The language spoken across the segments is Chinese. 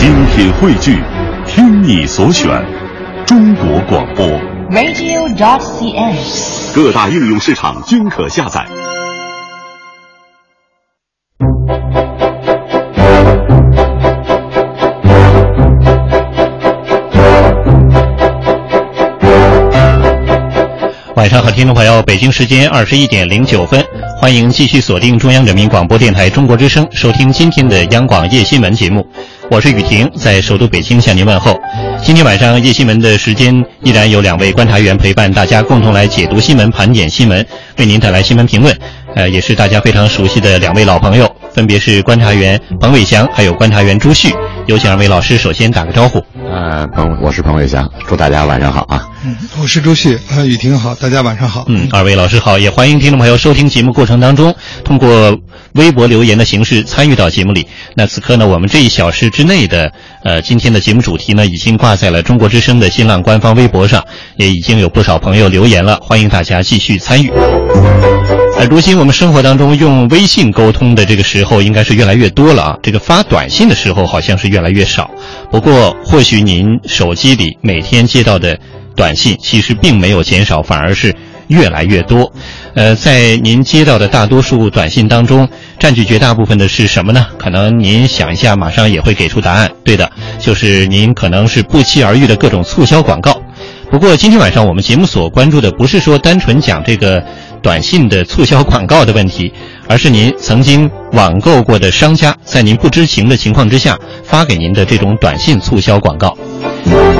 精品汇聚，听你所选，中国广播。radio.dot.cn，。各大应用市场均可下载。晚上好，听众朋友，北京时间二十一点零九分，欢迎继续锁定中央人民广播电台中国之声，收听今天的央广夜新闻节目。我是雨婷，在首都北京向您问候。今天晚上夜新闻的时间依然有两位观察员陪伴大家，共同来解读新闻、盘点新闻，为您带来新闻评论。呃，也是大家非常熟悉的两位老朋友，分别是观察员彭伟翔，还有观察员朱旭。有请二位老师首先打个招呼。呃，彭，我是彭伟翔，祝大家晚上好啊。嗯，我是周旭，呃，雨婷好，大家晚上好。嗯，二位老师好，也欢迎听众朋友收听节目过程当中通过微博留言的形式参与到节目里。那此刻呢，我们这一小时之内的呃今天的节目主题呢，已经挂在了中国之声的新浪官方微博上，也已经有不少朋友留言了，欢迎大家继续参与。呃，如今我们生活当中用微信沟通的这个时候，应该是越来越多了啊。这个发短信的时候好像是越来越少。不过，或许您手机里每天接到的短信其实并没有减少，反而是越来越多。呃，在您接到的大多数短信当中，占据绝大部分的是什么呢？可能您想一下，马上也会给出答案。对的，就是您可能是不期而遇的各种促销广告。不过今天晚上我们节目所关注的不是说单纯讲这个短信的促销广告的问题，而是您曾经网购过的商家在您不知情的情况之下发给您的这种短信促销广告。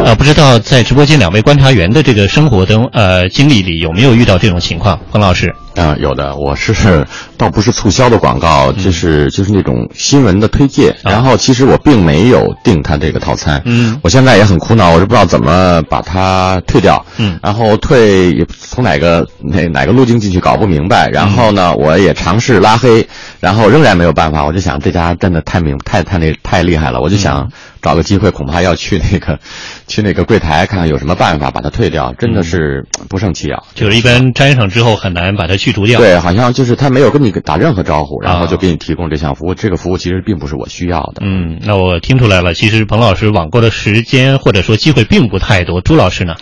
呃，不知道在直播间两位观察员的这个生活中，呃，经历里有没有遇到这种情况？彭老师，啊、有的，我是倒不是促销的广告，就是就是那种新闻的推介。然后其实我并没有订他这个套餐，嗯我现在也很苦恼，我是不知道怎么把它退掉，嗯然后退也从哪个哪哪个路径进去搞不明白。然后呢，我也尝试拉黑，然后仍然没有办法。我就想这家真的太明太太那太厉害了，我就想找个机会，恐怕要去那个去那个柜台看看有什么办法把它退掉，真的是不胜其扰。就是一般粘上之后很难把它去除掉。对，好像就是他没有跟你打任何招呼，然后啊就给你提供这项服务。这个服务其实并不是我需要的。嗯，那我听出来了，其实彭老师网购的时间或者说机会并不太多。朱老师呢？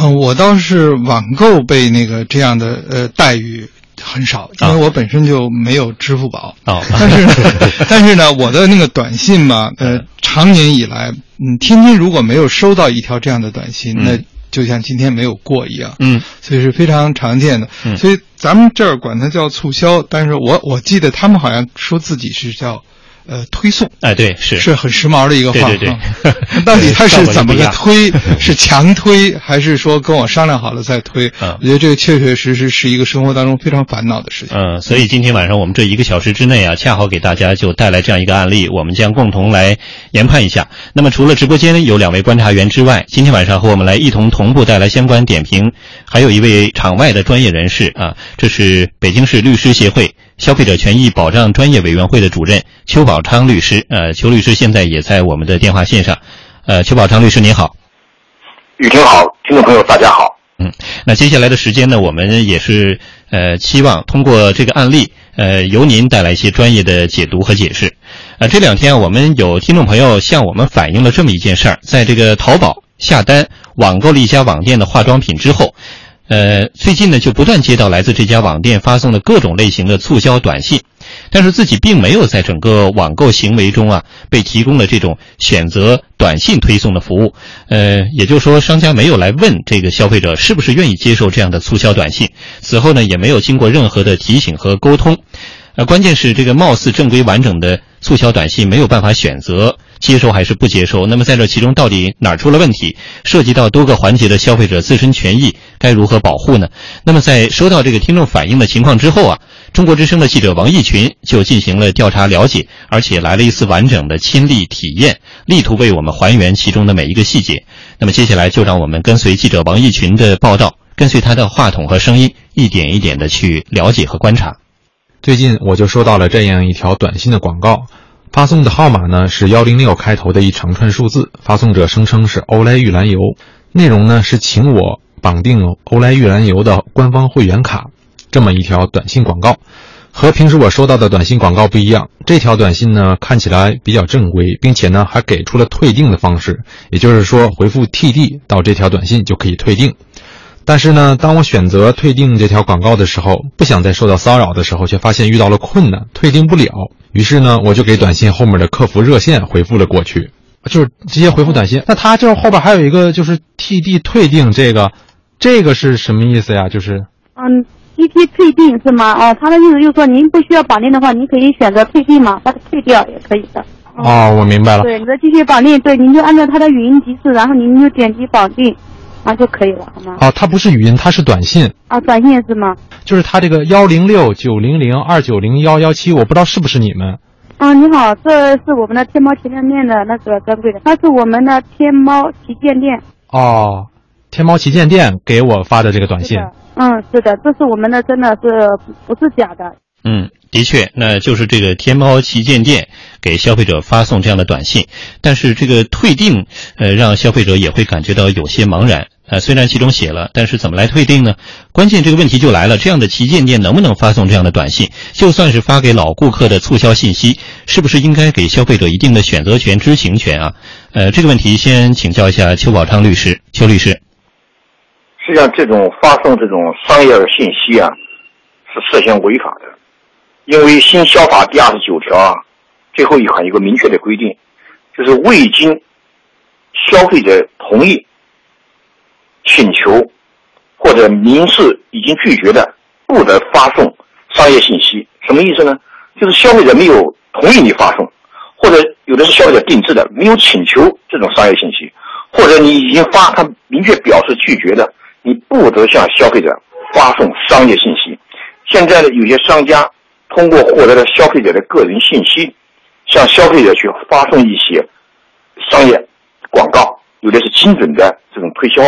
嗯、我倒是网购被那个这样的呃待遇很少，因为啊我本身就没有支付宝。哦 但是呢，但是呢，我的那个短信嘛，呃，常年以来，嗯，天天如果没有收到一条这样的短信，嗯那就像今天没有过一样。嗯所以是非常常见的。嗯所以咱们这儿管它叫促销，但是我我记得他们好像说自己是叫呃推送。哎，对，是是很时髦的一个话，对对对啊 到底他是怎么个推？是强推，还是说跟我商量好了再推？嗯我觉得这个确确实实是一个生活当中非常烦恼的事情。嗯，所以今天晚上我们这一个小时之内啊，恰好给大家就带来这样一个案例，我们将共同来研判一下。那么除了直播间有两位观察员之外，今天晚上和我们来一同同步带来相关点评，还有一位场外的专业人士啊，这是北京市律师协会消费者权益保障专业委员会的主任邱宝昌律师。呃，邱律师现在也在我们的电话线上。呃，邱宝昌律师您好。雨婷好，听众朋友大家好。嗯，那接下来的时间呢，我们也是呃期望通过这个案例，呃，由您带来一些专业的解读和解释。呃，这两天啊我们有听众朋友向我们反映了这么一件事儿，在这个淘宝下单网购了一家网店的化妆品之后，呃，最近呢就不断接到来自这家网店发送的各种类型的促销短信。但是自己并没有在整个网购行为中啊被提供了这种选择短信推送的服务，呃，也就是说商家没有来问这个消费者是不是愿意接受这样的促销短信，此后呢也没有经过任何的提醒和沟通，呃，关键是这个貌似正规完整的促销短信没有办法选择接收还是不接收，那么在这其中到底哪儿出了问题？涉及到多个环节的消费者自身权益该如何保护呢？那么在收到这个听众反映的情况之后啊。中国之声的记者王毅群就进行了调查了解，而且来了一次完整的亲历体验，力图为我们还原其中的每一个细节。那么接下来就让我们跟随记者王毅群的报道，跟随他的话筒和声音，一点一点的去了解和观察。最近我就收到了这样一条短信的广告，发送的号码呢是幺零六开头的一长串数字，发送者声称是欧莱玉兰油，内容呢是请我绑定欧莱玉兰油的官方会员卡。这么一条短信广告，和平时我收到的短信广告不一样，这条短信呢看起来比较正规，并且呢还给出了退订的方式，也就是说回复 TD 到这条短信就可以退订。但是呢，当我选择退订这条广告的时候，不想再受到骚扰的时候，却发现遇到了困难，退订不了。于是呢，我就给短信后面的客服热线回复了过去，就是直接回复短信。那他这后边还有一个就是 TD 退订这个，这个是什么意思呀？就是嗯，TD 退订是吗？哦，他的意思就是说，您不需要绑定的话，您可以选择退订嘛，把它退掉也可以的。哦，我明白了。对，你再继续绑定，对，您就按照它的语音提示，然后您就点击绑定。啊就可以了，好吗？哦，它不是语音，它是短信。啊，短信是吗？就是它这个幺零六九零零二九零幺幺七，我不知道是不是你们。啊，你好，这是我们的天猫旗舰店的那个专柜的，它是我们的天猫旗舰店。哦，天猫旗舰店给我发的这个短信。嗯，是的，这是我们的，真的是不是假的。嗯，的确，那就是这个天猫旗舰店给消费者发送这样的短信，但是这个退订，呃，让消费者也会感觉到有些茫然。呃，虽然其中写了，但是怎么来退订呢？关键这个问题就来了，这样的旗舰店能不能发送这样的短信？就算是发给老顾客的促销信息，是不是应该给消费者一定的选择权、知情权啊？呃，这个问题先请教一下邱宝昌律师，邱律师。实际上，这种发送这种商业信息啊，是涉嫌违法的。因为新消法第二十九条啊，最后一款有个明确的规定，就是未经消费者同意、请求或者明示已经拒绝的，不得发送商业信息。什么意思呢？就是消费者没有同意你发送，或者有的是消费者定制的，没有请求这种商业信息，或者你已经发，他明确表示拒绝的，你不得向消费者发送商业信息。现在的有些商家。通过获得了消费者的个人信息，向消费者去发送一些商业广告，有的是精准的这种推销。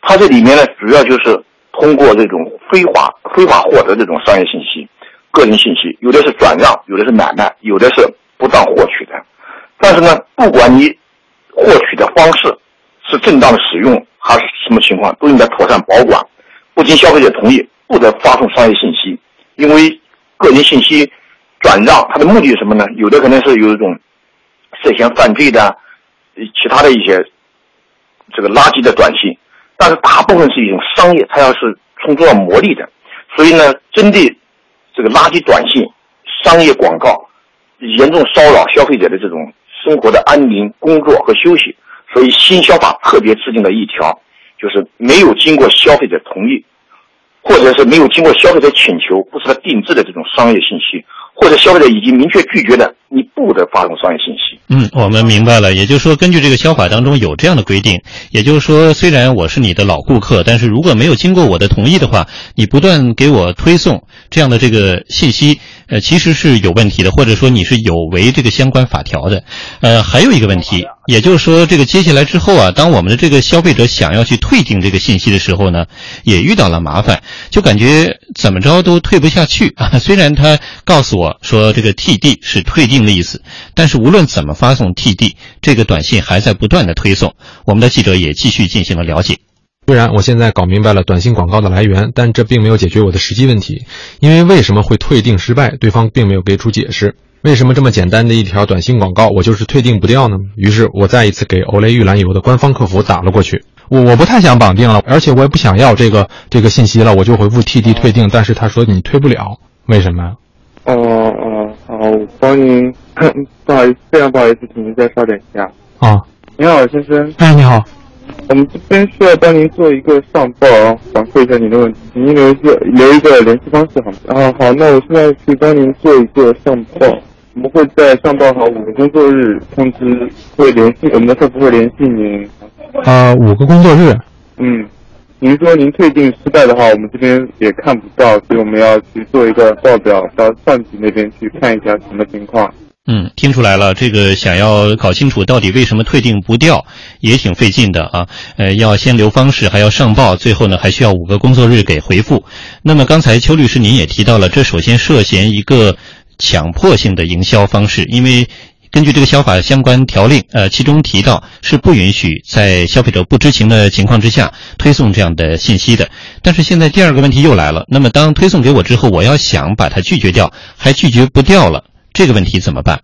它这里面呢，主要就是通过这种非法非法获得这种商业信息、个人信息，有的是转让，有的是买卖，有的是不当获取的。但是呢，不管你获取的方式是正当的使用还是什么情况，都应该妥善保管，不经消费者同意，不得发送商业信息，因为。个人信息转让，它的目的是什么呢？有的可能是有一种涉嫌犯罪的，其他的一些这个垃圾的短信，但是大部分是一种商业，它要是充足了魔力的。所以呢，针对这个垃圾短信、商业广告，严重骚扰消费者的这种生活的安宁、工作和休息，所以新消法特别制定了一条，就是没有经过消费者同意。或者是没有经过消费者请求，不是他定制的这种商业信息，或者消费者已经明确拒绝的，你不得发送商业信息。嗯，我们明白了。也就是说，根据这个消法当中有这样的规定，也就是说，虽然我是你的老顾客，但是如果没有经过我的同意的话，你不断给我推送这样的这个信息。呃，其实是有问题的，或者说你是有违这个相关法条的。呃，还有一个问题，也就是说，这个接下来之后啊，当我们的这个消费者想要去退订这个信息的时候呢，也遇到了麻烦，就感觉怎么着都退不下去啊。虽然他告诉我说这个 TD 是退订的意思，但是无论怎么发送 TD，这个短信还在不断的推送。我们的记者也继续进行了了解。虽然我现在搞明白了短信广告的来源，但这并没有解决我的实际问题。因为为什么会退订失败，对方并没有给出解释。为什么这么简单的一条短信广告，我就是退订不掉呢？于是我再一次给欧莱玉兰油的官方客服打了过去。我我不太想绑定了，而且我也不想要这个这个信息了，我就回复 TD 退订。但是他说你退不了，为什么？哦哦哦，我帮您。不好意思，非常不好意思，请您再稍等一下。啊，你好，先生。哎，你好。我们这边需要帮您做一个上报，反馈一下您的问题，请您留一个留一个联系方式，好吗？啊，好，那我现在去帮您做一个上报，我们会在上报好五个工作日通知，会联系我们的客服会联系您。啊，五个工作日。嗯，您说您退订失败的话，我们这边也看不到，所以我们要去做一个报表到上级那边去看一下什么情况。嗯，听出来了，这个想要搞清楚到底为什么退订不掉，也挺费劲的啊。呃，要先留方式，还要上报，最后呢还需要五个工作日给回复。那么刚才邱律师您也提到了，这首先涉嫌一个强迫性的营销方式，因为根据这个消法相关条令，呃，其中提到是不允许在消费者不知情的情况之下推送这样的信息的。但是现在第二个问题又来了，那么当推送给我之后，我要想把它拒绝掉，还拒绝不掉了，这个问题怎么办？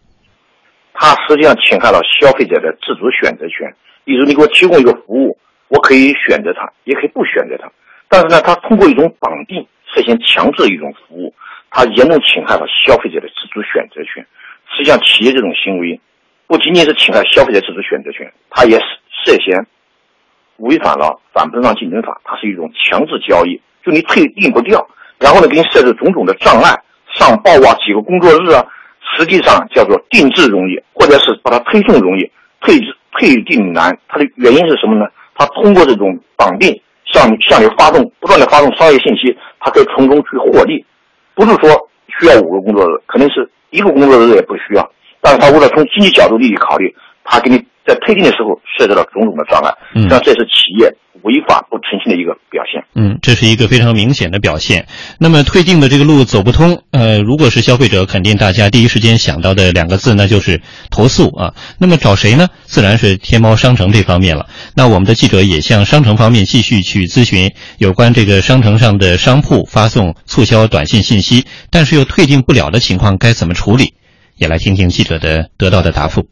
它实际上侵害了消费者的自主选择权。例如，你给我提供一个服务，我可以选择它，也可以不选择它。但是呢，它通过一种绑定实现强制的一种服务，它严重侵害了消费者的自主选择权。实际上，企业这种行为不仅仅是侵害消费者自主选择权，它也涉嫌违反了反不正当竞争法。它是一种强制交易，就你退订不掉，然后呢，给你设置种种的障碍，上报啊，几个工作日啊，实际上叫做定制容易，或者是把它推送容易，退退订难。它的原因是什么呢？它通过这种绑定。向你向你发动不断的发动商业信息，它可以从中去获利，不是说需要五个工作日，肯定是一个工作日也不需要。但是他为了从经济角度利益考虑，他给你在退订的时候设置了种种的障碍，实际上这是企业。违法不诚信的一个表现。嗯，这是一个非常明显的表现。那么退订的这个路走不通，呃，如果是消费者，肯定大家第一时间想到的两个字，那就是投诉啊。那么找谁呢？自然是天猫商城这方面了。那我们的记者也向商城方面继续去咨询有关这个商城上的商铺发送促销短信信息，但是又退订不了的情况该怎么处理？也来听听记者的得到的答复。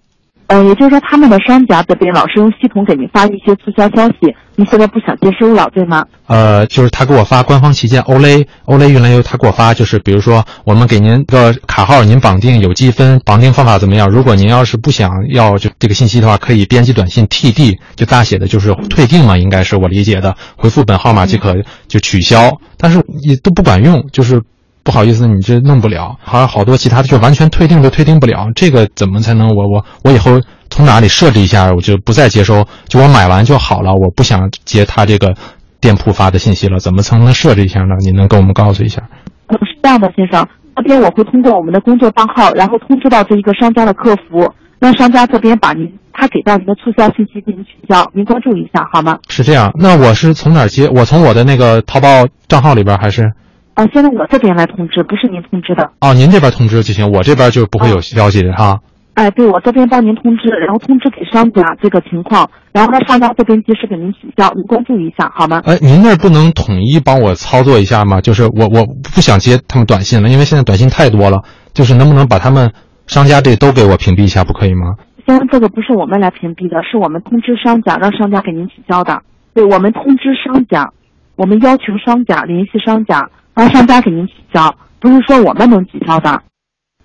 呃，也就是说，他们的商家这边老是用系统给您发一些促销消息，您现在不想接收了，对吗？呃，就是他给我发官方旗舰欧莱欧莱云来游，他给我发就是，比如说我们给您个卡号，您绑定有积分，绑定方法怎么样？如果您要是不想要就这个信息的话，可以编辑短信 TD，就大写的就是退订嘛，应该是我理解的，回复本号码即可就取消，但是也都不管用，就是。不好意思，你这弄不了，还有好多其他的，就完全退订都退订不了。这个怎么才能？我我我以后从哪里设置一下，我就不再接收，就我买完就好了。我不想接他这个店铺发的信息了，怎么才能设置一下呢？你能跟我们告诉一下？嗯，是这样的，先生，这边我会通过我们的工作账号，然后通知到这一个商家的客服，让商家这边把您他给到您的促销信息进行取消，您关注一下好吗？是这样，那我是从哪接？我从我的那个淘宝账号里边还是？啊，现在我这边来通知，不是您通知的。哦，您这边通知就行，我这边就不会有消息哈。哎，对，我这边帮您通知，然后通知给商家这个情况，然后让商家这边及时给您取消，您关注一下好吗？哎，您那不能统一帮我操作一下吗？就是我我不想接他们短信了，因为现在短信太多了，就是能不能把他们商家这都给我屏蔽一下，不可以吗？现在这个不是我们来屏蔽的，是我们通知商家，让商家给您取消的。对，我们通知商家，我们要求商家联系商家。让商家给您取消，不是说我们能取消的。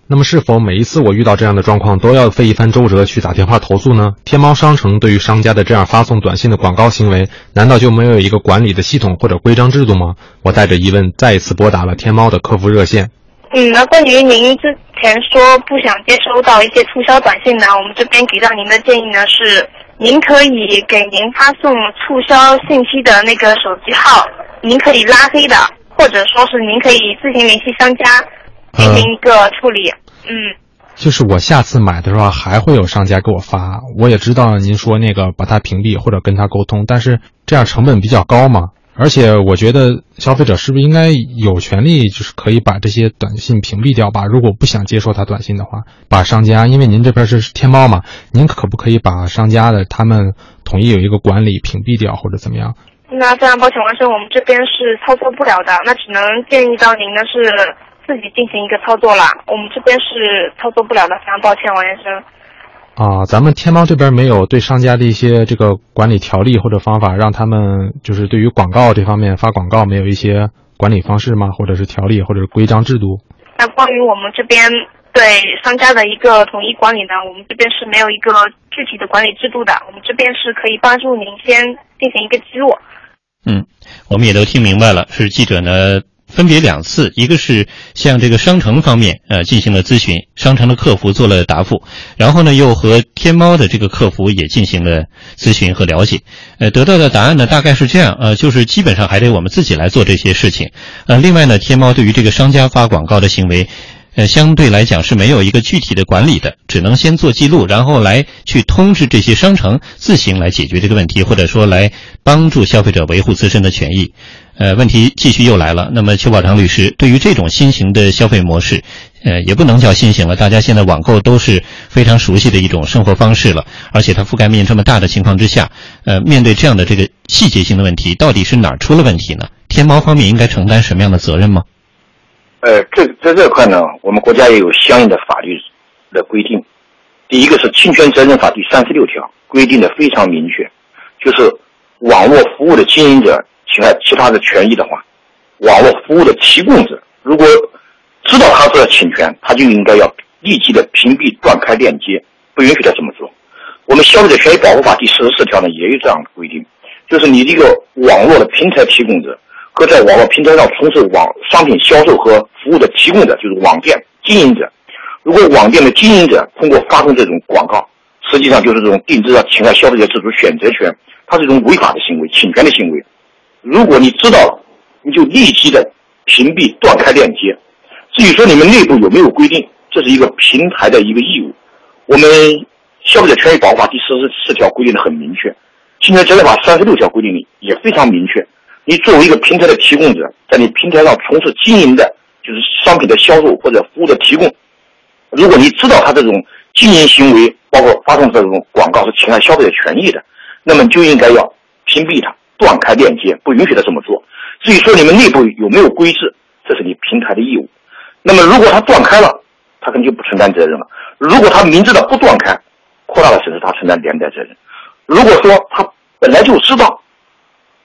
那么，是否每一次我遇到这样的状况都要费一番周折去打电话投诉呢？天猫商城对于商家的这样发送短信的广告行为，难道就没有一个管理的系统或者规章制度吗？我带着疑问再一次拨打了天猫的客服热线。嗯，那关于您之前说不想接收到一些促销短信呢，我们这边给到您的建议呢是，您可以给您发送促销信息的那个手机号，您可以拉黑的。或者说是您可以自行联系商家进行一个处理，嗯，就是我下次买的时候还会有商家给我发，我也知道您说那个把他屏蔽或者跟他沟通，但是这样成本比较高嘛，而且我觉得消费者是不是应该有权利就是可以把这些短信屏蔽掉吧？如果不想接收他短信的话，把商家，因为您这边是天猫嘛，您可不可以把商家的他们统一有一个管理屏蔽掉或者怎么样？那非常抱歉，王先生，我们这边是操作不了的，那只能建议到您的是自己进行一个操作了。我们这边是操作不了的，非常抱歉，王先生。啊，咱们天猫这边没有对商家的一些这个管理条例或者方法，让他们就是对于广告这方面发广告没有一些管理方式吗？或者是条例或者是规章制度？那关于我们这边对商家的一个统一管理呢，我们这边是没有一个具体的管理制度的。我们这边是可以帮助您先进行一个记录。嗯，我们也都听明白了，是记者呢分别两次，一个是向这个商城方面呃进行了咨询，商城的客服做了答复，然后呢又和天猫的这个客服也进行了咨询和了解，呃得到的答案呢大概是这样，呃就是基本上还得我们自己来做这些事情，呃另外呢天猫对于这个商家发广告的行为。呃，相对来讲是没有一个具体的管理的，只能先做记录，然后来去通知这些商城自行来解决这个问题，或者说来帮助消费者维护自身的权益。呃，问题继续又来了。那么，邱宝昌律师对于这种新型的消费模式，呃，也不能叫新型了，大家现在网购都是非常熟悉的一种生活方式了，而且它覆盖面这么大的情况之下，呃，面对这样的这个细节性的问题，到底是哪儿出了问题呢？天猫方面应该承担什么样的责任吗？呃，这在这块呢，我们国家也有相应的法律的规定。第一个是《侵权责任法》第三十六条规定的非常明确，就是网络服务的经营者侵害其他的权益的话，网络服务的提供者如果知道他是侵权，他就应该要立即的屏蔽、断开链接，不允许他这么做。我们《消费者权益保护法》第四十四条呢也有这样的规定，就是你这个网络的平台提供者。各在网络平台上从事网商品销售和服务的提供者，就是网店经营者。如果网店的经营者通过发送这种广告，实际上就是这种定制啊，侵害消费者自主选择权，它是一种违法的行为、侵权的行为。如果你知道了，你就立即的屏蔽、断开链接。至于说你们内部有没有规定，这是一个平台的一个义务。我们《消费者权益保护法》第四十四条规定的很明确，《侵权责任法》三十六条规定里也非常明确。你作为一个平台的提供者，在你平台上从事经营的，就是商品的销售或者服务的提供。如果你知道他这种经营行为，包括发送这种广告是侵害消费者权益的，那么就应该要屏蔽他，断开链接，不允许他这么做。至于说你们内部有没有规制，这是你平台的义务。那么如果他断开了，他肯定就不承担责任了。如果他明知道不断开，扩大了损失，他承担连带责任。如果说他本来就知道。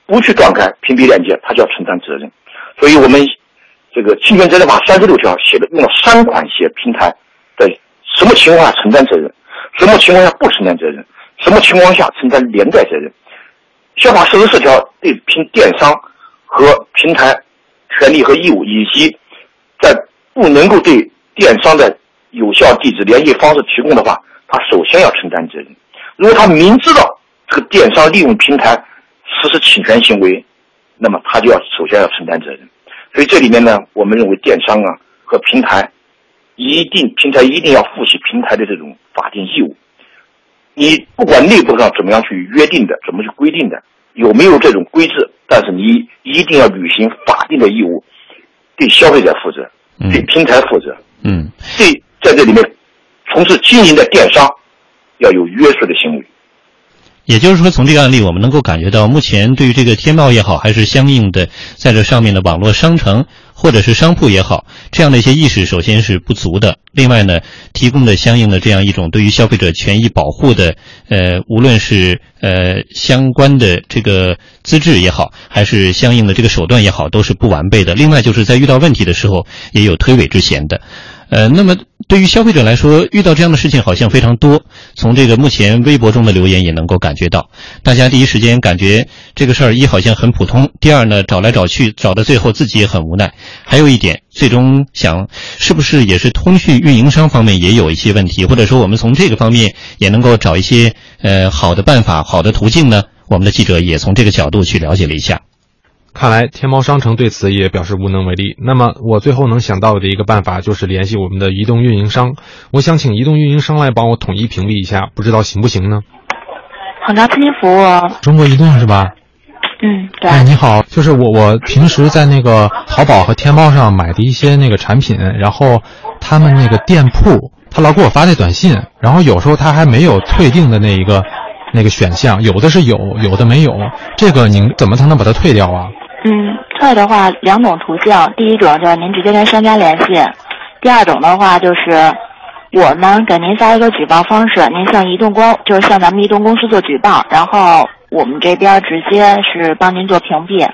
不去断开屏蔽链接，他就要承担责任。所以，我们这个侵权责任法三十六条写的用了三款写平台的什么情况下承担责任，什么情况下不承担责任，什么情况下承担连带责任。消法四十四条对平电商和平台权利和义务，以及在不能够对电商的有效地址联系方式提供的话，他首先要承担责任。如果他明知道这个电商利用平台，实施侵权行为，那么他就要首先要承担责任。所以这里面呢，我们认为电商啊和平台，一定平台一定要负起平台的这种法定义务。你不管内部上怎么样去约定的，怎么去规定的，有没有这种规制，但是你一定要履行法定的义务，对消费者负责，对平台负责。嗯，对，在这里面从事经营的电商要有约束的行为。也就是说，从这个案例，我们能够感觉到，目前对于这个天猫也好，还是相应的在这上面的网络商城或者是商铺也好，这样的一些意识，首先是不足的。另外呢，提供的相应的这样一种对于消费者权益保护的，呃，无论是呃相关的这个资质也好，还是相应的这个手段也好，都是不完备的。另外，就是在遇到问题的时候，也有推诿之嫌的。呃，那么对于消费者来说，遇到这样的事情好像非常多。从这个目前微博中的留言也能够感觉到，大家第一时间感觉这个事儿一好像很普通，第二呢找来找去找到最后自己也很无奈。还有一点，最终想是不是也是通讯运营商方面也有一些问题，或者说我们从这个方面也能够找一些呃好的办法、好的途径呢？我们的记者也从这个角度去了解了一下。看来天猫商城对此也表示无能为力。那么我最后能想到的一个办法就是联系我们的移动运营商。我想请移动运营商来帮我统一屏蔽一下，不知道行不行呢？好的，听您服务。中国移动是吧？嗯，对。哎，你好，就是我，我平时在那个淘宝和天猫上买的一些那个产品，然后他们那个店铺他老给我发那短信，然后有时候他还没有退订的那一个那个选项，有的是有，有的没有。这个您怎么才能把它退掉啊？嗯，退的话两种途径，第一种就是您直接跟商家联系，第二种的话就是我们给您发一个举报方式，您向移动公就是向咱们移动公司做举报，然后我们这边直接是帮您做屏蔽。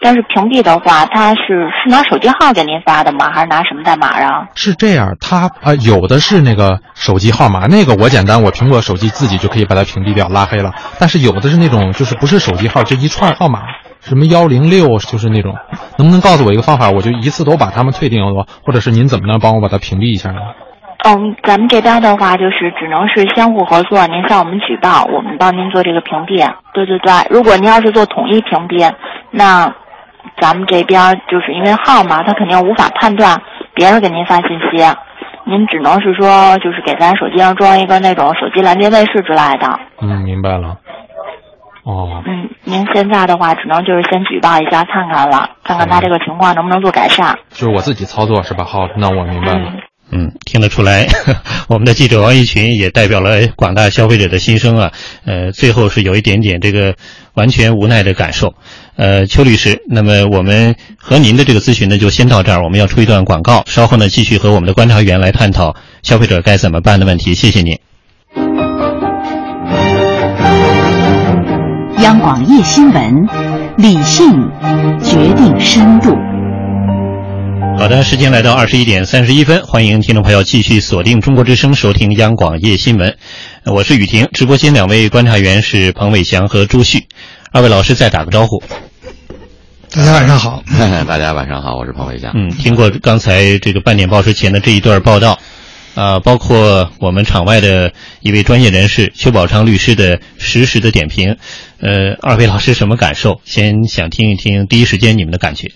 但是屏蔽的话，他是是拿手机号给您发的吗？还是拿什么代码啊？是这样，他啊有的是那个手机号码，那个我简单，我苹果手机自己就可以把它屏蔽掉、拉黑了。但是有的是那种就是不是手机号，就一串号码。什么幺零六就是那种，能不能告诉我一个方法，我就一次都把他们退订了，或者是您怎么能帮我把它屏蔽一下呢？嗯，咱们这边的话就是只能是相互合作，您向我们举报，我们帮您做这个屏蔽。对对对，如果您要是做统一屏蔽，那咱们这边就是因为号嘛，他肯定无法判断别人给您发信息，您只能是说就是给咱手机上装一个那种手机拦截卫士之类的。嗯，明白了。哦，嗯，您现在的话只能就是先举报一下看看了，看看他这个情况能不能做改善。就是我自己操作是吧？好，那我明白了。嗯，听得出来，我们的记者王一群也代表了广大消费者的心声啊。呃，最后是有一点点这个完全无奈的感受。呃，邱律师，那么我们和您的这个咨询呢，就先到这儿。我们要出一段广告，稍后呢继续和我们的观察员来探讨消费者该怎么办的问题。谢谢您。央广夜新闻，理性决定深度。好的，时间来到二十一点三十一分，欢迎听众朋友继续锁定中国之声，收听央广夜新闻。我是雨婷，直播间两位观察员是彭伟翔和朱旭，二位老师再打个招呼。大家晚上好，大家晚上好，我是彭伟翔。嗯，听过刚才这个半点报时前的这一段报道，啊，包括我们场外的一位专业人士邱宝昌律师的实时的点评，呃，二位老师什么感受？先想听一听第一时间你们的感觉。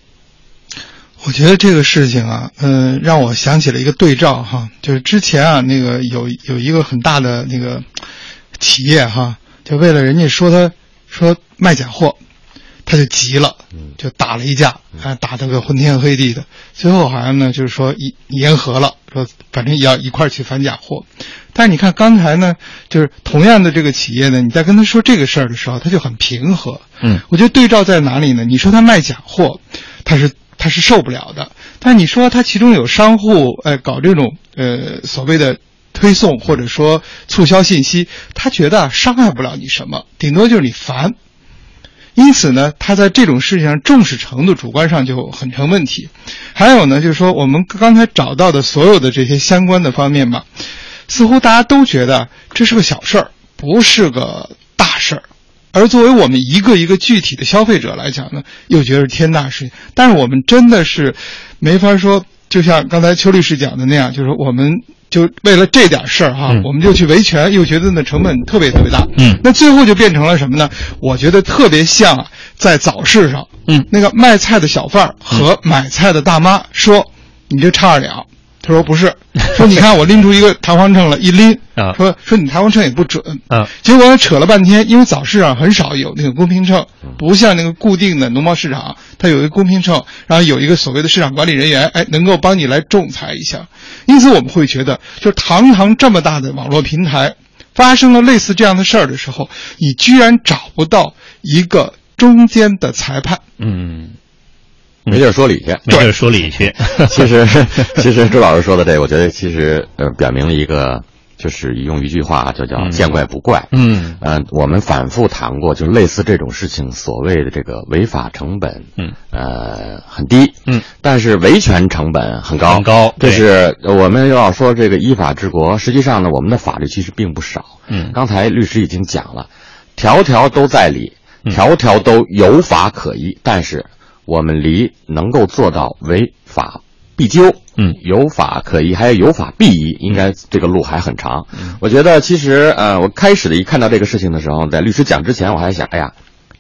我觉得这个事情啊，嗯、让我想起了一个对照哈，就是之前啊，那个有有一个很大的那个企业哈，就为了人家说他说卖假货，他就急了，就打了一架，啊，打得个昏天黑地的，最后好像呢就是说言言和了，说反正也要一块儿去反假货。但是你看刚才呢，就是同样的这个企业呢，你在跟他说这个事儿的时候，他就很平和。嗯，我觉得对照在哪里呢？你说他卖假货，他是他是受不了的，但你说他其中有商户，呃，搞这种呃所谓的推送或者说促销信息，他觉得啊伤害不了你什么，顶多就是你烦。因此呢，他在这种事情上重视程度主观上就很成问题。还有呢，就是说我们刚才找到的所有的这些相关的方面吧，似乎大家都觉得这是个小事儿，不是个大事儿。而作为我们一个一个具体的消费者来讲呢，又觉得是天大事情。但是我们真的是没法说，就像刚才邱律师讲的那样，就是我们就为了这点事儿哈，我们就去维权，又觉得那成本特别特别大。嗯，那最后就变成了什么呢？我觉得特别像啊，在早市上，嗯，那个卖菜的小贩儿和买菜的大妈说：“你这差二两。”他说不是，说你看我拎出一个弹簧秤来，一拎，啊。说说你弹簧秤也不准，啊，结果扯了半天，因为早市上很少有那个公平秤，不像那个固定的农贸市场，它有一个公平秤，然后有一个所谓的市场管理人员，哎，能够帮你来仲裁一下。因此我们会觉得，就堂堂这么大的网络平台，发生了类似这样的事儿的时候，你居然找不到一个中间的裁判，嗯，没地儿说理去，没地儿说理去。其实，其实周老师说的这个，我觉得其实呃，表明了一个，就是用一句话就叫“见怪不怪”。嗯嗯、我们反复谈过，就类似这种事情，所谓的这个违法成本，嗯呃，很低，嗯，但是维权成本很高，很高对这是我们要说这个依法治国，实际上呢，我们的法律其实并不少。嗯刚才律师已经讲了，条条都在理，嗯条条都有法可依，但是我们离能够做到违法必究，嗯，有法可依，还有有法必依，应该这个路还很长。嗯我觉得其实呃，我开始的一看到这个事情的时候，在律师讲之前，我还想，哎呀。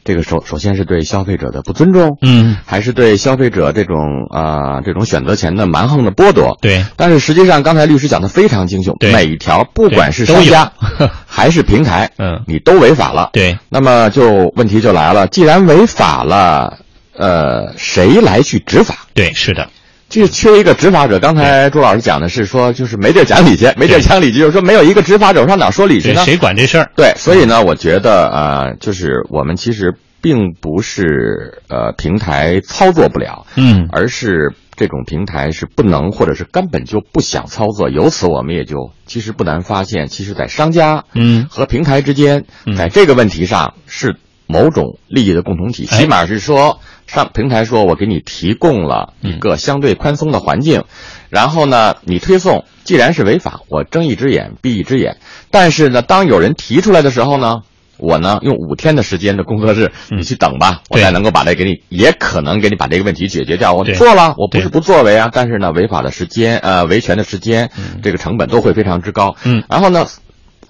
这个首首先是对消费者的不尊重，嗯，还是对消费者这种啊、呃这种选择权的蛮横的剥夺，对。但是实际上，刚才律师讲的非常精确，每一条不管是商家 还是平台，嗯，你都违法了。对，那么就问题就来了，既然违法了，呃，谁来去执法？对，是的，这缺一个执法者。刚才朱老师讲的是说，就是没地儿讲理去，没地儿讲理去，就是说没有一个执法者，上哪儿说理去呢？谁管这事儿？对，所以呢，我觉得呃，就是我们其实并不是呃平台操作不了，嗯而是这种平台是不能或者是根本就不想操作。由此，我们也就其实不难发现，其实，在商家嗯和平台之间，嗯在这个问题上是某种利益的共同体，哎起码是说上平台说我给你提供了一个相对宽松的环境，然后呢，你推送既然是违法，我睁一只眼闭一只眼，但是呢，当有人提出来的时候呢。我呢，用五天的时间的工作日，你去等吧，我对才能够把这给你，也可能给你把这个问题解决掉。我做了，我不是不作为啊，但是呢，违法的时间，呃，维权的时间，这个成本都会非常之高。嗯然后呢，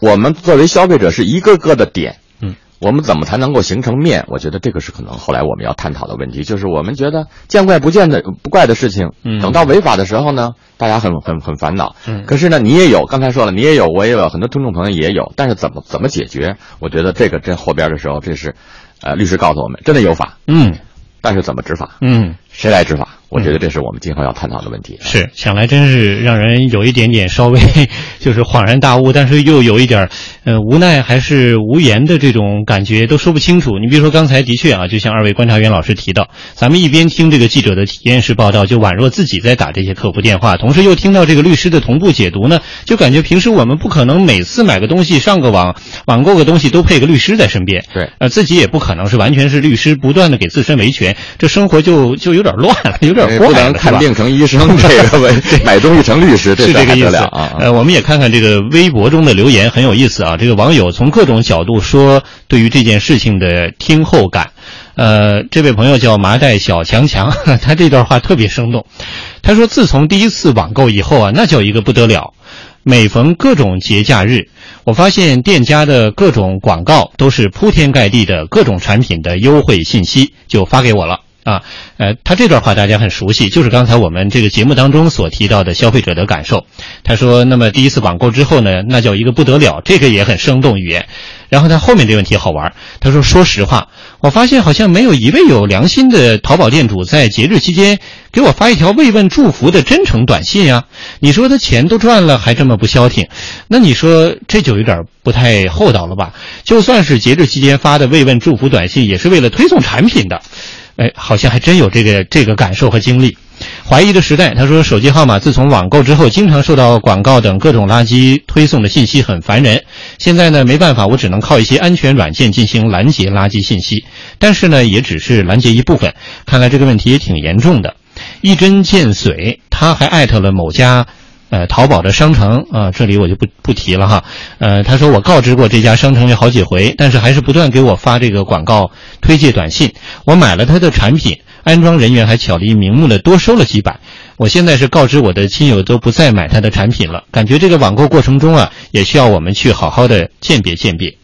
我们作为消费者是一个个的点，嗯，我们怎么才能够形成面？我觉得这个是可能后来我们要探讨的问题。就是我们觉得见怪不见的不怪的事情，嗯等到违法的时候呢，大家很很很烦恼。嗯可是呢，你也有，刚才说了，你也有，我也有，很多听众朋友也有。但是怎么怎么解决？我觉得这个这后边的时候，这是，呃，律师告诉我们，真的有法，嗯但是怎么执法？嗯。谁来执法？我觉得这是我们今后要探讨的问题。是，想来真是让人有一点点稍微 就是恍然大悟，但是又有一点儿呃无奈还是无言的这种感觉，都说不清楚。你比如说刚才的确啊，就像二位观察员老师提到，咱们一边听这个记者的体验式报道，就宛若自己在打这些客服电话，同时又听到这个律师的同步解读呢，就感觉平时我们不可能每次买个东西上个网网购个东西都配个律师在身边，对，呃，自己也不可能是完全是律师，不断的给自身维权，这生活就就有点乱了，有点怪，不能看病成医生，这个 为买东西成律师，这是这个意思啊！呃，我们也看看这个微博中的留言，很有意思啊。这个网友从各种角度说对于这件事情的听后感。呃，这位朋友叫麻袋小强强，他这段话特别生动。他说，自从第一次网购以后啊，那叫一个不得了。每逢各种节假日，我发现店家的各种广告都是铺天盖地的各种产品的优惠信息，就发给我了。啊，呃，他这段话大家很熟悉，就是刚才我们这个节目当中所提到的消费者的感受。他说，那么第一次网购之后呢，那叫一个不得了，这个也很生动语言。然后他后面这问题好玩，他说，说实话，我发现好像没有一位有良心的淘宝店主在节日期间给我发一条慰问祝福的真诚短信呀。你说他钱都赚了，还这么不消停，那你说这就有点不太厚道了吧？就算是节日期间发的慰问祝福短信，也是为了推送产品的。哎，好像还真有这个这个感受和经历。怀疑的时代，他说手机号码自从网购之后，经常受到广告等各种垃圾推送的信息，很烦人。现在呢，没办法，我只能靠一些安全软件进行拦截垃圾信息，但是呢，也只是拦截一部分。看来这个问题也挺严重的。一针见血，他还艾特了某家。呃，淘宝的商城啊、这里我就不不提了哈。呃，他说我告知过这家商城有好几回，但是还是不断给我发这个广告推介短信。我买了他的产品，安装人员还巧立名目的多收了几百。我现在是告知我的亲友都不再买他的产品了。感觉这个网购过程中啊，也需要我们去好好的鉴别鉴别。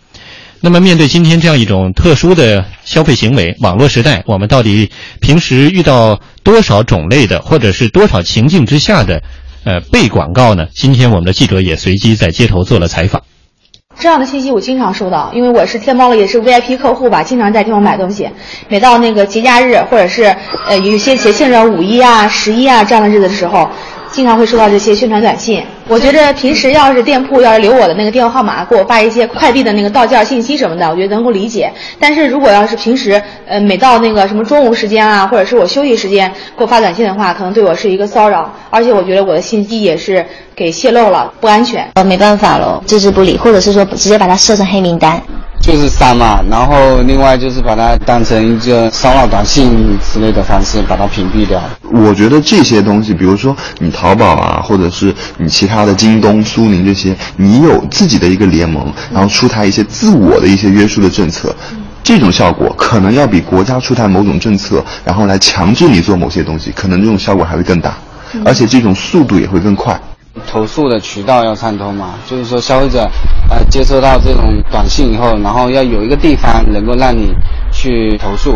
那么，面对今天这样一种特殊的消费行为，网络时代，我们到底平时遇到多少种类的，或者是多少情境之下的？呃，被广告呢？今天我们的记者也随机在街头做了采访。这样的信息我经常收到，因为我是天猫了，也是 VIP 客户吧，经常在天猫买东西。每到那个节假日或者是呃有些节庆日，五一啊、十一啊这样的日子的时候，经常会收到这些宣传短信。我觉得平时要是店铺要是留我的那个电话号码，给我发一些快递的那个到件信息什么的，我觉得能够理解。但是如果要是平时呃每到那个什么中午时间啊，或者是我休息时间给我发短信的话，可能对我是一个骚扰，而且我觉得我的信息也是给泄露了，不安全。呃，没办法喽，置之不理，或者是说直接把它设成黑名单。就是删嘛，然后另外就是把它当成一个骚扰短信之类的方式把它屏蔽掉。我觉得这些东西，比如说你淘宝啊，或者是你其他的京东、苏宁这些，你有自己的一个联盟，然后出台一些自我的一些约束的政策，这种效果可能要比国家出台某种政策，然后来强制你做某些东西，可能这种效果还会更大，而且这种速度也会更快。投诉的渠道要畅通嘛，就是说消费者呃接收到这种短信以后，然后要有一个地方能够让你去投诉，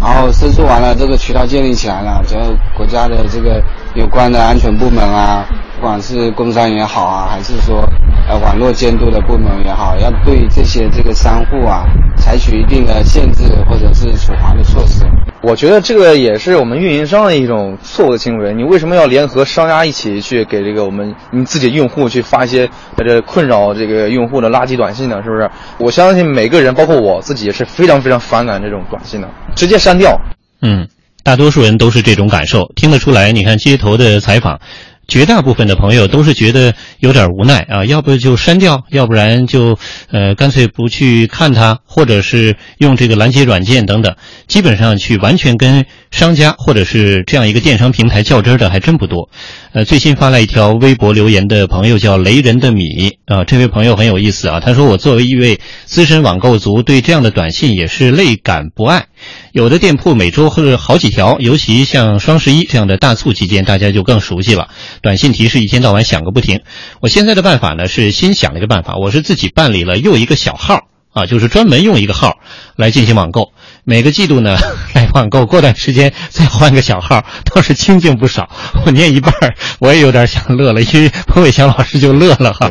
然后申诉完了，这个渠道建立起来了，只要国家的这个有关的安全部门啊，不管是工商也好啊，还是说呃网络监督的部门也好，要对这些这个商户啊采取一定的限制或者是处罚的措施。我觉得这个也是我们运营商的一种错误的行为。你为什么要联合商家一起去给这个我们你自己用户去发一些在这困扰这个用户的垃圾短信呢？是不是？我相信每个人，包括我自己，也是非常非常反感这种短信的，直接删掉。嗯，大多数人都是这种感受，听得出来。你看街头的采访。绝大部分的朋友都是觉得有点无奈啊，要不就删掉，要不然就呃干脆不去看它，或者是用这个拦截软件等等。基本上去完全跟商家或者是这样一个电商平台较真的还真不多。呃，最新发来一条微博留言的朋友叫雷人的米啊，这位朋友很有意思啊，他说我作为一位资深网购族，对这样的短信也是累感不爱。有的店铺每周或者好几条，尤其像双十一这样的大促期间，大家就更熟悉了。短信提示一天到晚响个不停。我现在的办法呢是新想了一个办法，我是自己办理了又一个小号啊，就是专门用一个号来进行网购。每个季度呢 来网购，过段时间再换个小号，倒是清静不少。我念一半，我也有点想乐了，因为彭伟翔老师就乐了哈。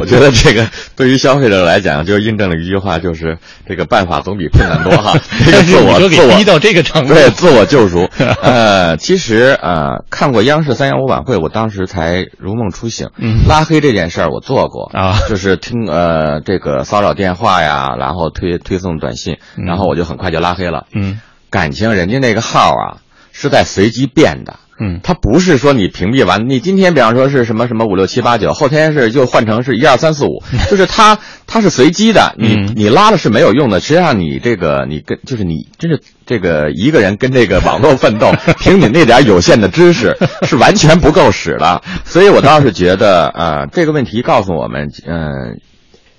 我觉得这个对于消费者来讲，就印证了一句话，就是这个办法总比困难多哈。这个自我自我逼到这个程度，对自我救赎。呃，其实呃，看过央视三幺五晚会，我当时才如梦初醒。嗯，拉黑这件事儿我做过啊，就是听呃这个骚扰电话呀，然后推推送短信，然后我就很快就拉黑了。嗯，感情人家那个号啊是在随机变的。嗯，它不是说你屏蔽完，你今天比方说是什么什么五六七八九，后天是就换成是一二三四五，就是它它是随机的，你你拉了是没有用的。实际上你这个你跟就是你真是这个一个人跟这个网络奋斗，凭你那点有限的知识是完全不够使的。所以我倒是觉得呃这个问题告诉我们，嗯，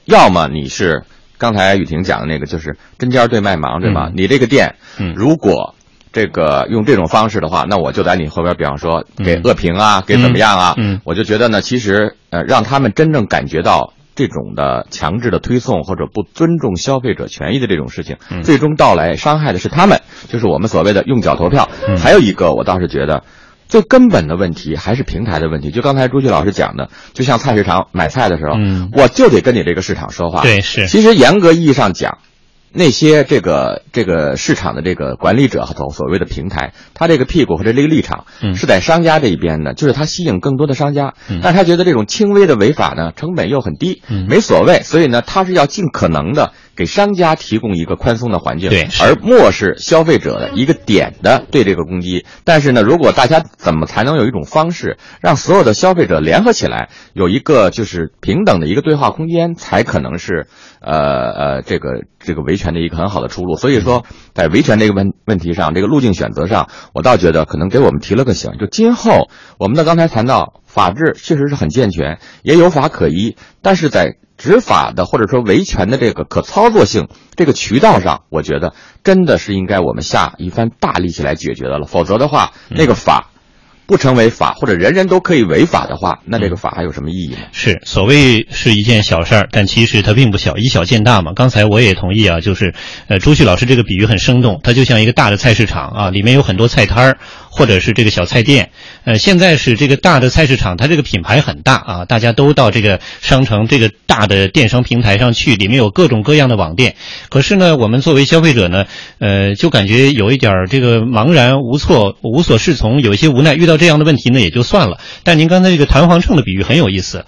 要么你是刚才雨婷讲的那个，就是针尖对麦芒，对吧？你这个店，如果这个用这种方式的话，那我就在你后边，比方说给恶评啊，给怎么样啊？嗯，我就觉得呢，其实呃，让他们真正感觉到这种的强制的推送或者不尊重消费者权益的这种事情，最终到来伤害的是他们，就是我们所谓的用脚投票。还有一个，我倒是觉得最根本的问题还是平台的问题。就刚才朱旭老师讲的，就像菜市场买菜的时候，嗯，我就得跟你这个市场说话。对，是。其实严格意义上讲。那些这个这个市场的这个管理者和所谓的平台，他这个屁股或者这个立场是在商家这一边的，就是他吸引更多的商家，但是他觉得这种轻微的违法呢，成本又很低，没所谓，所以呢，他是要尽可能的给商家提供一个宽松的环境，对，而漠视消费者的一个点的对这个攻击。但是呢，如果大家怎么才能有一种方式，让所有的消费者联合起来，有一个就是平等的一个对话空间，才可能是呃呃这个这个维权。的一个很好的出路，所以说在维权这个问问题上，这个路径选择上，我倒觉得可能给我们提了个醒。就今后我们的刚才谈到法治确实是很健全，也有法可依，但是在执法的或者说维权的这个可操作性这个渠道上，我觉得真的是应该我们下一番大力气来解决的了。否则的话，那个法。不成为法，或者人人都可以违法的话，那这个法还有什么意义呢？是所谓是一件小事儿，但其实它并不小，以小见大嘛。刚才我也同意啊，就是呃，朱旭老师这个比喻很生动，它就像一个大的菜市场啊，里面有很多菜摊儿。或者是这个小菜店，呃，现在是这个大的菜市场，它这个品牌很大啊，大家都到这个商城这个大的电商平台上去，里面有各种各样的网店。可是呢，我们作为消费者呢，呃，就感觉有一点儿这个茫然无措、无所适从，有一些无奈。遇到这样的问题呢，也就算了。但您刚才这个弹簧秤的比喻很有意思。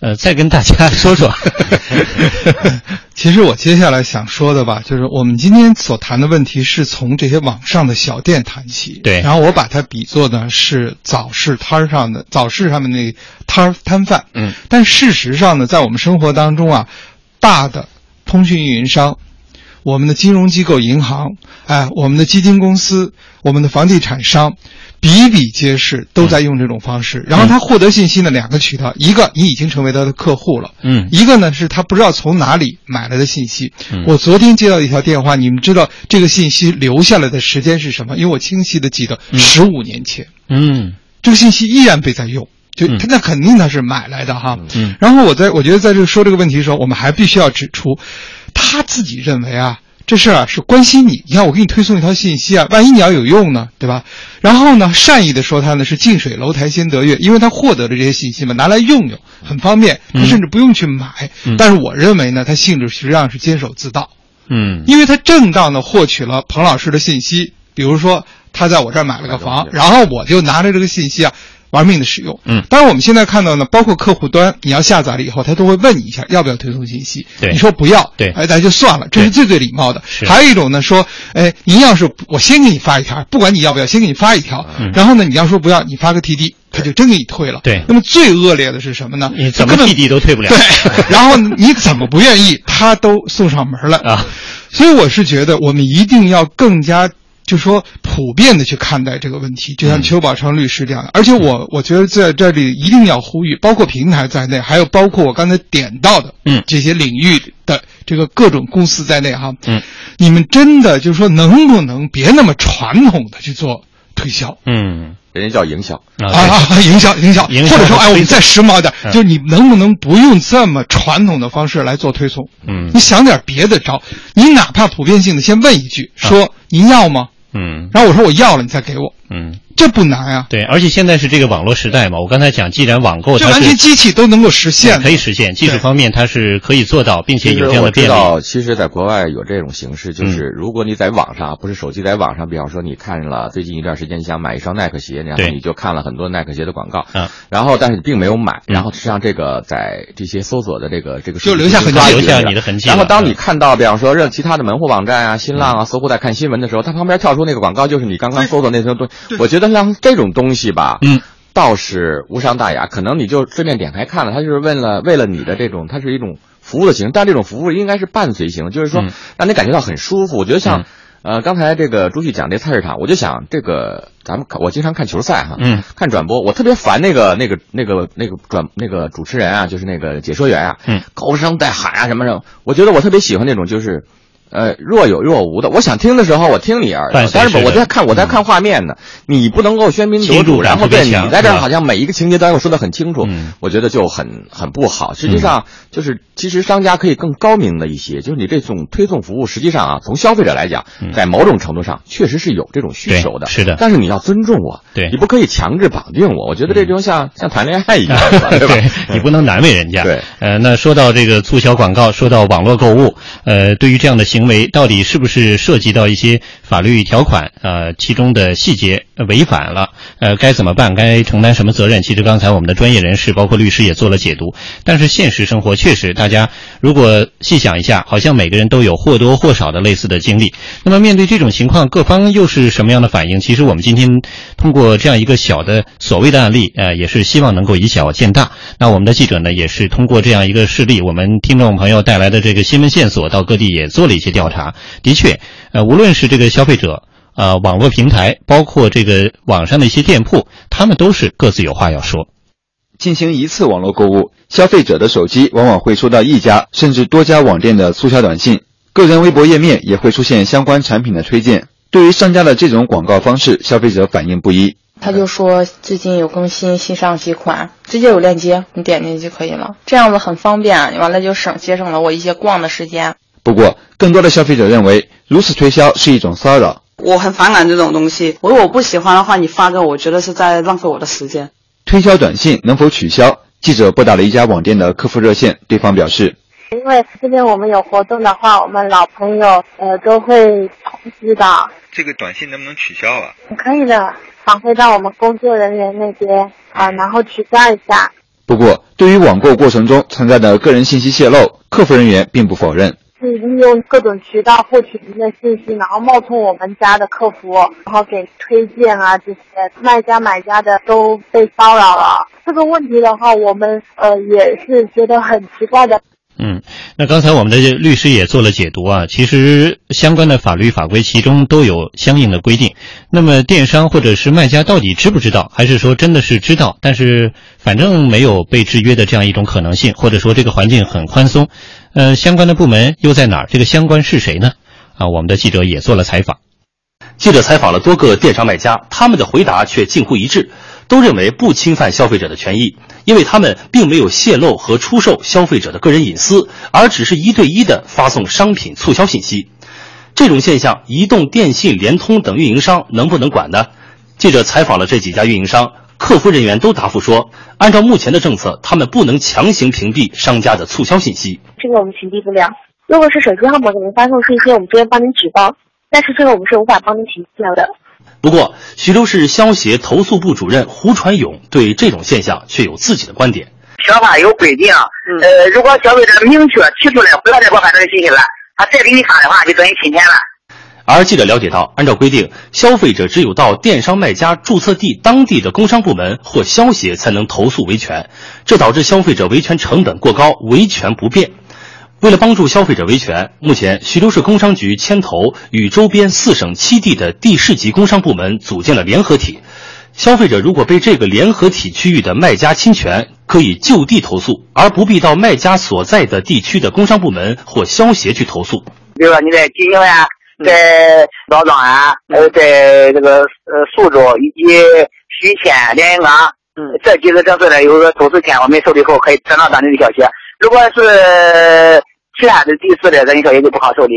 呃，再跟大家 说说。其实我接下来想说的吧，就是我们今天所谈的问题是从这些网上的小店谈起。对。然后我把它比作呢是早市摊上的早市上面那摊摊贩。嗯。但事实上呢，在我们生活当中啊，大的通讯运营商、我们的金融机构、银行，哎，我们的基金公司、我们的房地产商。比比皆是，都在用这种方式。然后他获得信息呢两个渠道，一个你已经成为他的客户了，嗯，一个呢是他不知道从哪里买来的信息。我昨天接到一条电话，你们知道这个信息留下来的时间是什么？因为我清晰的记得十五年前，嗯，这个信息依然被在用，就他那肯定他是买来的哈。嗯，然后我在我觉得在这说这个问题的时候，我们还必须要指出，他自己认为啊。这事儿啊是关心你，你看我给你推送一条信息啊，万一你要有用呢，对吧？然后呢，善意的说他呢是近水楼台先得月，因为他获得了这些信息嘛，拿来用用很方便，他甚至不用去买。但是我认为呢，他性质实际上是监守自盗，嗯，因为他正当的获取了彭老师的信息，比如说他在我这儿买了个房，然后我就拿着这个信息啊。玩命的使用，嗯，当然我们现在看到呢，包括客户端，你要下载了以后，他都会问你一下要不要推送信息，对，你说不要，对，哎，咱就算了，这是最最礼貌的。是，还有一种呢，说，哎，您要是我先给你发一条，不管你要不要，先给你发一条，嗯，然后呢，你要说不要，你发个 TD，他就真给你退了。对，那么最恶劣的是什么呢？你怎么 TD 都退不了。对，然后你怎么不愿意，他都送上门来啊。所以我是觉得，我们一定要更加。就说普遍的去看待这个问题，就像邱宝昌律师这样的。而且我我觉得在这里一定要呼吁，包括平台在内，还有包括我刚才点到的，嗯，这些领域的这个各种公司在内哈，嗯，你们真的就是说能不能别那么传统的去做推销，嗯。人家叫营销。啊啊，营销营销，或者说哎，我们再时髦点，就是你能不能不用这么传统的方式来做推送？嗯，你想点别的招，你哪怕普遍性的先问一句，说您要吗？嗯，然后我说我要了，你再给我。嗯，这不难啊。对，而且现在是这个网络时代嘛，我刚才讲，既然网购这完全机器都能够实现，可以实现，技术方面它是可以做到，并且有这样的便利。知道，其实，在国外有这种形式，就是如果你在网上，不是手机，在网上，比方说你看了最近一段时间，你想买一双耐克鞋，然后你就看了很多耐克鞋的广告，嗯，然后但是你并没有买，然后实际上这个在这些搜索的这个这个就留下痕迹，留下你的痕迹。然后当你看到，比方说任其他的门户网站啊、新浪啊、搜狐在看新闻的时候，它旁边跳出那个广告，就是你刚刚搜索那些东西。我觉得像这种东西吧，嗯，倒是无伤大雅。可能你就顺便点开看了，他就是为了为了你的这种，它是一种服务的形式，但这种服务应该是伴随型，就是说让你感觉到很舒服。我觉得像呃刚才这个朱旭讲这菜市场，我就想这个咱们我经常看球赛哈，嗯，看转播，我特别烦那个那个那个那个转那个主持人啊，就是那个解说员啊，嗯，高声在喊啊什么什么。我觉得我特别喜欢那种就是。呃，若有若无的，我想听的时候我听你耳朵，但是我在看我在看画面呢，你不能够喧宾夺主，然后对你在这儿好像每一个情节都要说的很清楚，我觉得就很很不好。实际上就是其实商家可以更高明的一些，就是你这种推送服务，实际上啊，从消费者来讲，在某种程度上确实是有这种需求的，是的。但是你要尊重我，对你不可以强制绑定我。我觉得这就像像谈恋爱一样，对吧？你不能难为人家。对，呃，那说到这个促销广告，说到网络购物，呃，对于这样的行为，到底是不是涉及到一些法律条款？呃，其中的细节违反了，呃，该怎么办？该承担什么责任？其实刚才我们的专业人士，包括律师也做了解读。但是现实生活确实，大家如果细想一下，好像每个人都有或多或少的类似的经历。那么面对这种情况，各方又是什么样的反应？其实我们今天通过这样一个小的所谓的案例，呃，也是希望能够以小见大。那我们的记者呢，也是通过这样一个事例，我们听众朋友带来的这个新闻线索，到各地也做了一些调查。的确，呃，无论是这个消费者，呃，网络平台，包括这个网上的一些店铺，他们都是各自有话要说。进行一次网络购物，消费者的手机往往会收到一家甚至多家网店的促销短信，个人微博页面也会出现相关产品的推荐。对于商家的这种广告方式，消费者反应不一。他就说最近有更新，新上几款，直接有链接，你点进去就可以了，这样子很方便，完了就省节省了我一些逛的时间。不过，更多的消费者认为，如此推销是一种骚扰。我很反感这种东西，如果我不喜欢的话，你发给我，我觉得是在浪费我的时间。推销短信能否取消？记者拨打了一家网店的客服热线，对方表示：因为这边我们有活动的话，我们老朋友呃都会通知的。这个短信能不能取消啊？可以的，返回到我们工作人员那边啊，然后取消一下。不过，对于网购过程中存在的个人信息泄露，客服人员并不否认。是利用各种渠道获取您的信息，然后冒充我们家的客服，然后给推荐啊这些卖家买家的都被骚扰了。这个问题的话，我们呃也是觉得很奇怪的。嗯，那刚才我们的律师也做了解读啊，其实相关的法律法规其中都有相应的规定。那么电商或者是卖家到底知不知道，还是说真的是知道，但是反正没有被制约的这样一种可能性，或者说这个环境很宽松？呃，相关的部门又在哪儿？这个相关是谁呢？啊，我们的记者也做了采访。记者采访了多个电商卖家，他们的回答却近乎一致，都认为不侵犯消费者的权益，因为他们并没有泄露和出售消费者的个人隐私，而只是一对一的发送商品促销信息。这种现象，移动、电信、联通等运营商能不能管呢？记者采访了这几家运营商，客服人员都答复说，按照目前的政策，他们不能强行屏蔽商家的促销信息。这个我们屏蔽不了。如果是手机号码给您发送信息，我们这边帮您举报。但是这个我们是无法帮您屏蔽掉的。不过，徐州市消协投诉部主任胡传勇对这种现象却有自己的观点。消法有规定，呃，如果消费者明确提出来不要再给我发这个信息了，他再给你发的话，就等于侵权了。而记者了解到，按照规定，消费者只有到电商卖家注册地当地的工商部门或消协才能投诉维权，这导致消费者维权成本过高，维权不便。为了帮助消费者维权，目前徐州市工商局牵头与周边四省七地的地市级工商部门组建了联合体。消费者如果被这个联合体区域的卖家侵权，可以就地投诉，而不必到卖家所在的地区的工商部门或消协去投诉。比如说你在吉庆呀，在枣庄啊，呃，在这个呃苏州以及徐县、连云港，嗯，这几个城市呢，有个都市签，我们受理后可以转到当地的消息。如果是其他的地市的，咱说也就不好受理。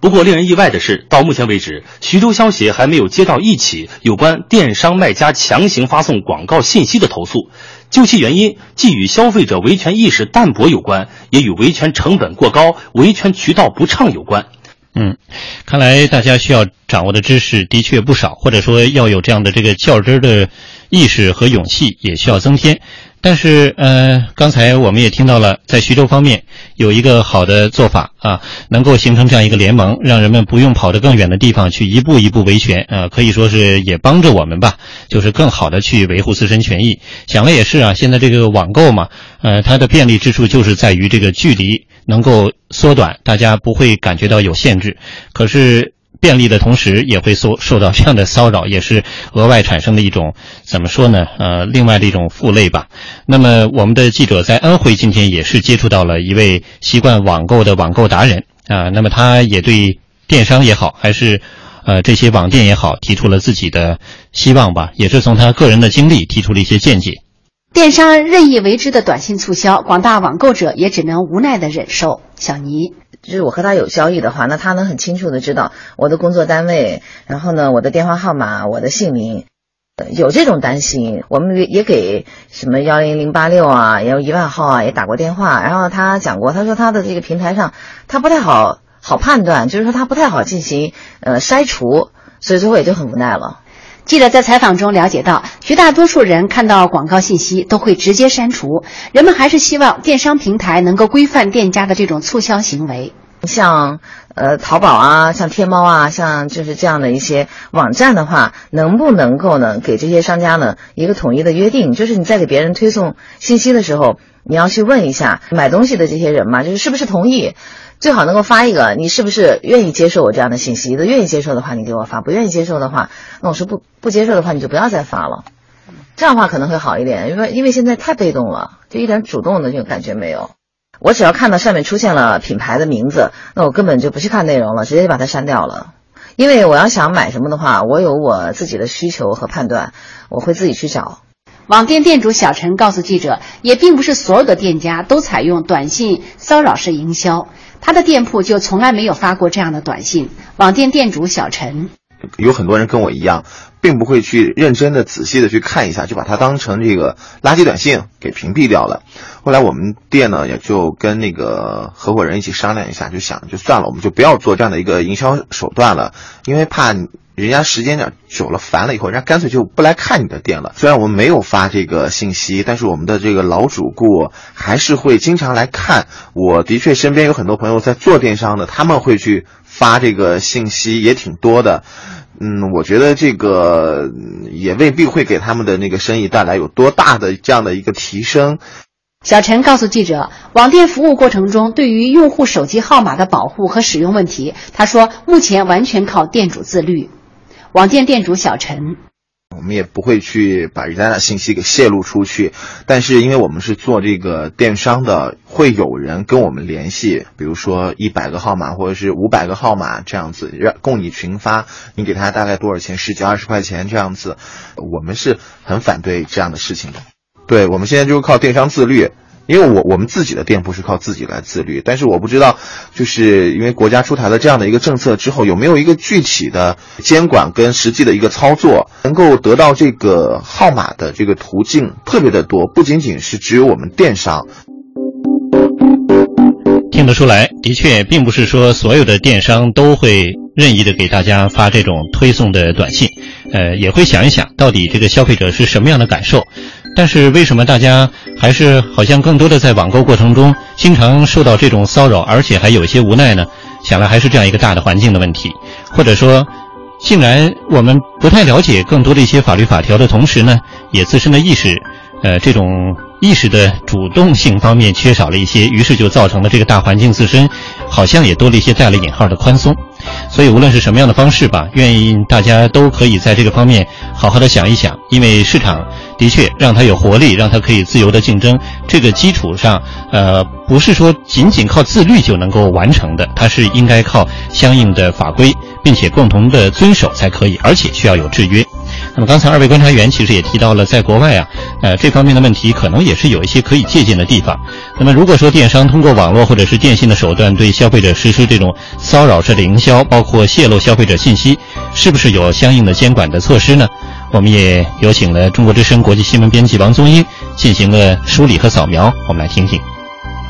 不过，令人意外的是，到目前为止，徐州消协还没有接到一起有关电商卖家强行发送广告信息的投诉。究其原因，既与消费者维权意识淡薄有关，也与维权成本过高、维权渠道不畅有关。嗯，看来大家需要掌握的知识的确不少，或者说要有这样的这个较真的意识和勇气，也需要增添。但是，呃，刚才我们也听到了，在徐州方面有一个好的做法啊，能够形成这样一个联盟，让人们不用跑得更远的地方去一步一步维权啊，可以说是也帮着我们吧，就是更好的去维护自身权益。想了也是啊，现在这个网购嘛，呃，它的便利之处就是在于这个距离能够缩短，大家不会感觉到有限制。可是。便利的同时，也会受受到这样的骚扰，也是额外产生的一种怎么说呢？呃，另外的一种负累吧。那么，我们的记者在安徽今天也是接触到了一位习惯网购的网购达人啊。那么，他也对电商也好，还是呃这些网店也好，提出了自己的希望吧，也是从他个人的经历提出了一些见解。电商任意为之的短信促销，广大网购者也只能无奈的忍受。小尼。就是我和他有交易的话，那他能很清楚的知道我的工作单位，然后呢，我的电话号码，我的姓名，有这种担心。我们也也给什么幺零零八六啊，也有一万号啊，也打过电话。然后他讲过，他说他的这个平台上，他不太好好判断，就是说他不太好进行呃筛除，所以最后也就很无奈了。记者在采访中了解到，绝大多数人看到广告信息都会直接删除，人们还是希望电商平台能够规范店家的这种促销行为。像呃淘宝啊，像天猫啊，像就是这样的一些网站的话，能不能够呢给这些商家呢一个统一的约定？就是你在给别人推送信息的时候，你要去问一下买东西的这些人嘛，就是是不是同意？最好能够发一个，你是不是愿意接受我这样的信息？如果愿意接受的话，你给我发；不愿意接受的话，那我说不不接受的话，你就不要再发了。这样的话可能会好一点，因为因为现在太被动了，就一点主动的这种感觉没有。我只要看到上面出现了品牌的名字，那我根本就不去看内容了，直接就把它删掉了。因为我要想买什么的话，我有我自己的需求和判断，我会自己去找。网店店主小陈告诉记者，也并不是所有的店家都采用短信骚扰式营销，他的店铺就从来没有发过这样的短信。网店店主小陈。有很多人跟我一样，并不会去认真的、仔细的去看一下，就把它当成这个垃圾短信给屏蔽掉了。后来我们店呢，也就跟那个合伙人一起商量一下，就想就算了，我们就不要做这样的一个营销手段了，因为怕人家时间点久了烦了以后，人家干脆就不来看你的店了。虽然我们没有发这个信息，但是我们的这个老主顾还是会经常来看。我的确身边有很多朋友在做电商的，他们会去发这个信息，也挺多的。嗯，我觉得这个也未必会给他们的那个生意带来有多大的这样的一个提升。小陈告诉记者，网店服务过程中对于用户手机号码的保护和使用问题，他说目前完全靠店主自律。网店店主小陈。我们也不会去把人家的信息给泄露出去，但是因为我们是做这个电商的，会有人跟我们联系，比如说一百个号码或者是五百个号码这样子，让供你群发，你给他大概多少钱？十几二十块钱这样子，我们是很反对这样的事情的。对，我们现在就是靠电商自律。因为我我们自己的店铺是靠自己来自律，但是我不知道，就是因为国家出台了这样的一个政策之后，有没有一个具体的监管跟实际的一个操作，能够得到这个号码的这个途径特别的多，不仅仅是只有我们电商。听得出来，的确并不是说所有的电商都会任意的给大家发这种推送的短信，呃，也会想一想到底这个消费者是什么样的感受。但是为什么大家还是好像更多的在网购过程中经常受到这种骚扰，而且还有一些无奈呢？想来还是这样一个大的环境的问题，或者说，竟然我们不太了解更多的一些法律法条的同时呢，也自身的意识，呃，这种意识的主动性方面缺少了一些，于是就造成了这个大环境自身好像也多了一些带了引号的宽松。所以无论是什么样的方式吧，愿意大家都可以在这个方面好好的想一想，因为市场的确让它有活力，让它可以自由的竞争，这个基础上，呃，不是说仅仅靠自律就能够完成的，它是应该靠相应的法规，并且共同的遵守才可以，而且需要有制约。那么刚才二位观察员其实也提到了，在国外啊，呃，这方面的问题可能也是有一些可以借鉴的地方。那么如果说电商通过网络或者是电信的手段对消费者实施这种骚扰式的营销，包括泄露消费者信息，是不是有相应的监管的措施呢？我们也有请了中国之声国际新闻编辑王宗英进行了梳理和扫描，我们来听听。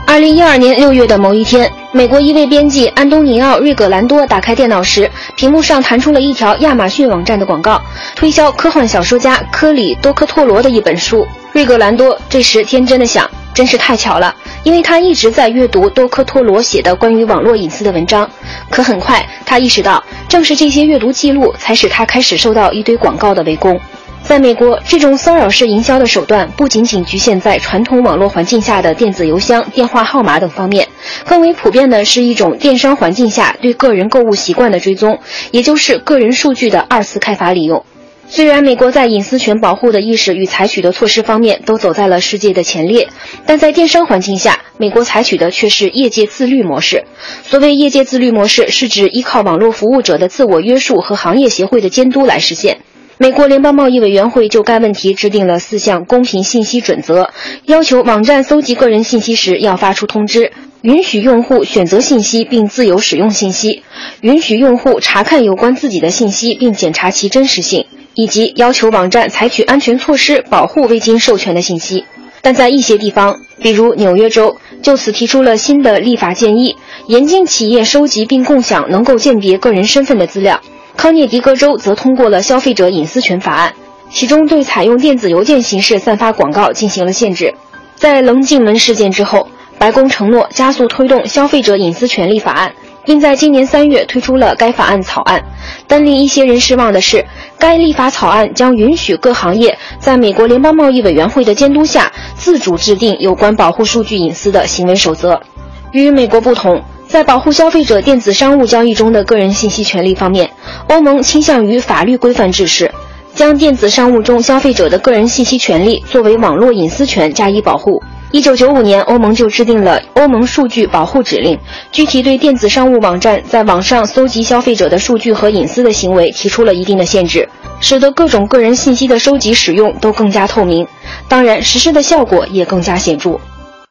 二零一二年六月的某一天，美国一位编辑安东尼奥·瑞格兰多打开电脑时，屏幕上弹出了一条亚马逊网站的广告，推销科幻小说家科里多科托罗的一本书。瑞格兰多这时天真的想：真是太巧了，因为他一直在阅读多科托罗写的关于网络隐私的文章。可很快，他意识到，正是这些阅读记录，才使他开始受到一堆广告的围攻。在美国，这种骚扰式营销的手段不仅仅局限在传统网络环境下的电子邮箱、电话号码等方面，更为普遍的是一种电商环境下对个人购物习惯的追踪，也就是个人数据的二次开发利用。虽然美国在隐私权保护的意识与采取的措施方面都走在了世界的前列，但在电商环境下，美国采取的却是业界自律模式。所谓业界自律模式，是指依靠网络服务者的自我约束和行业协会的监督来实现。美国联邦贸易委员会就该问题制定了四项公平信息准则，要求网站搜集个人信息时要发出通知，允许用户选择信息并自由使用信息，允许用户查看有关自己的信息并检查其真实性，以及要求网站采取安全措施保护未经授权的信息。但在一些地方，比如纽约州，就此提出了新的立法建议，严禁企业收集并共享能够鉴别个人身份的资料。康涅狄格州则通过了消费者隐私权法案，其中对采用电子邮件形式散发广告进行了限制。在棱镜门事件之后，白宫承诺加速推动消费者隐私权利法案，并在今年三月推出了该法案草案。但令一些人失望的是，该立法草案将允许各行业在美国联邦贸易委员会的监督下，自主制定有关保护数据隐私的行为守则。与美国不同。在保护消费者电子商务交易中的个人信息权利方面，欧盟倾向于法律规范制式，将电子商务中消费者的个人信息权利作为网络隐私权加以保护。一九九五年，欧盟就制定了《欧盟数据保护指令》，具体对电子商务网站在网上搜集消费者的数据和隐私的行为提出了一定的限制，使得各种个人信息的收集使用都更加透明。当然，实施的效果也更加显著。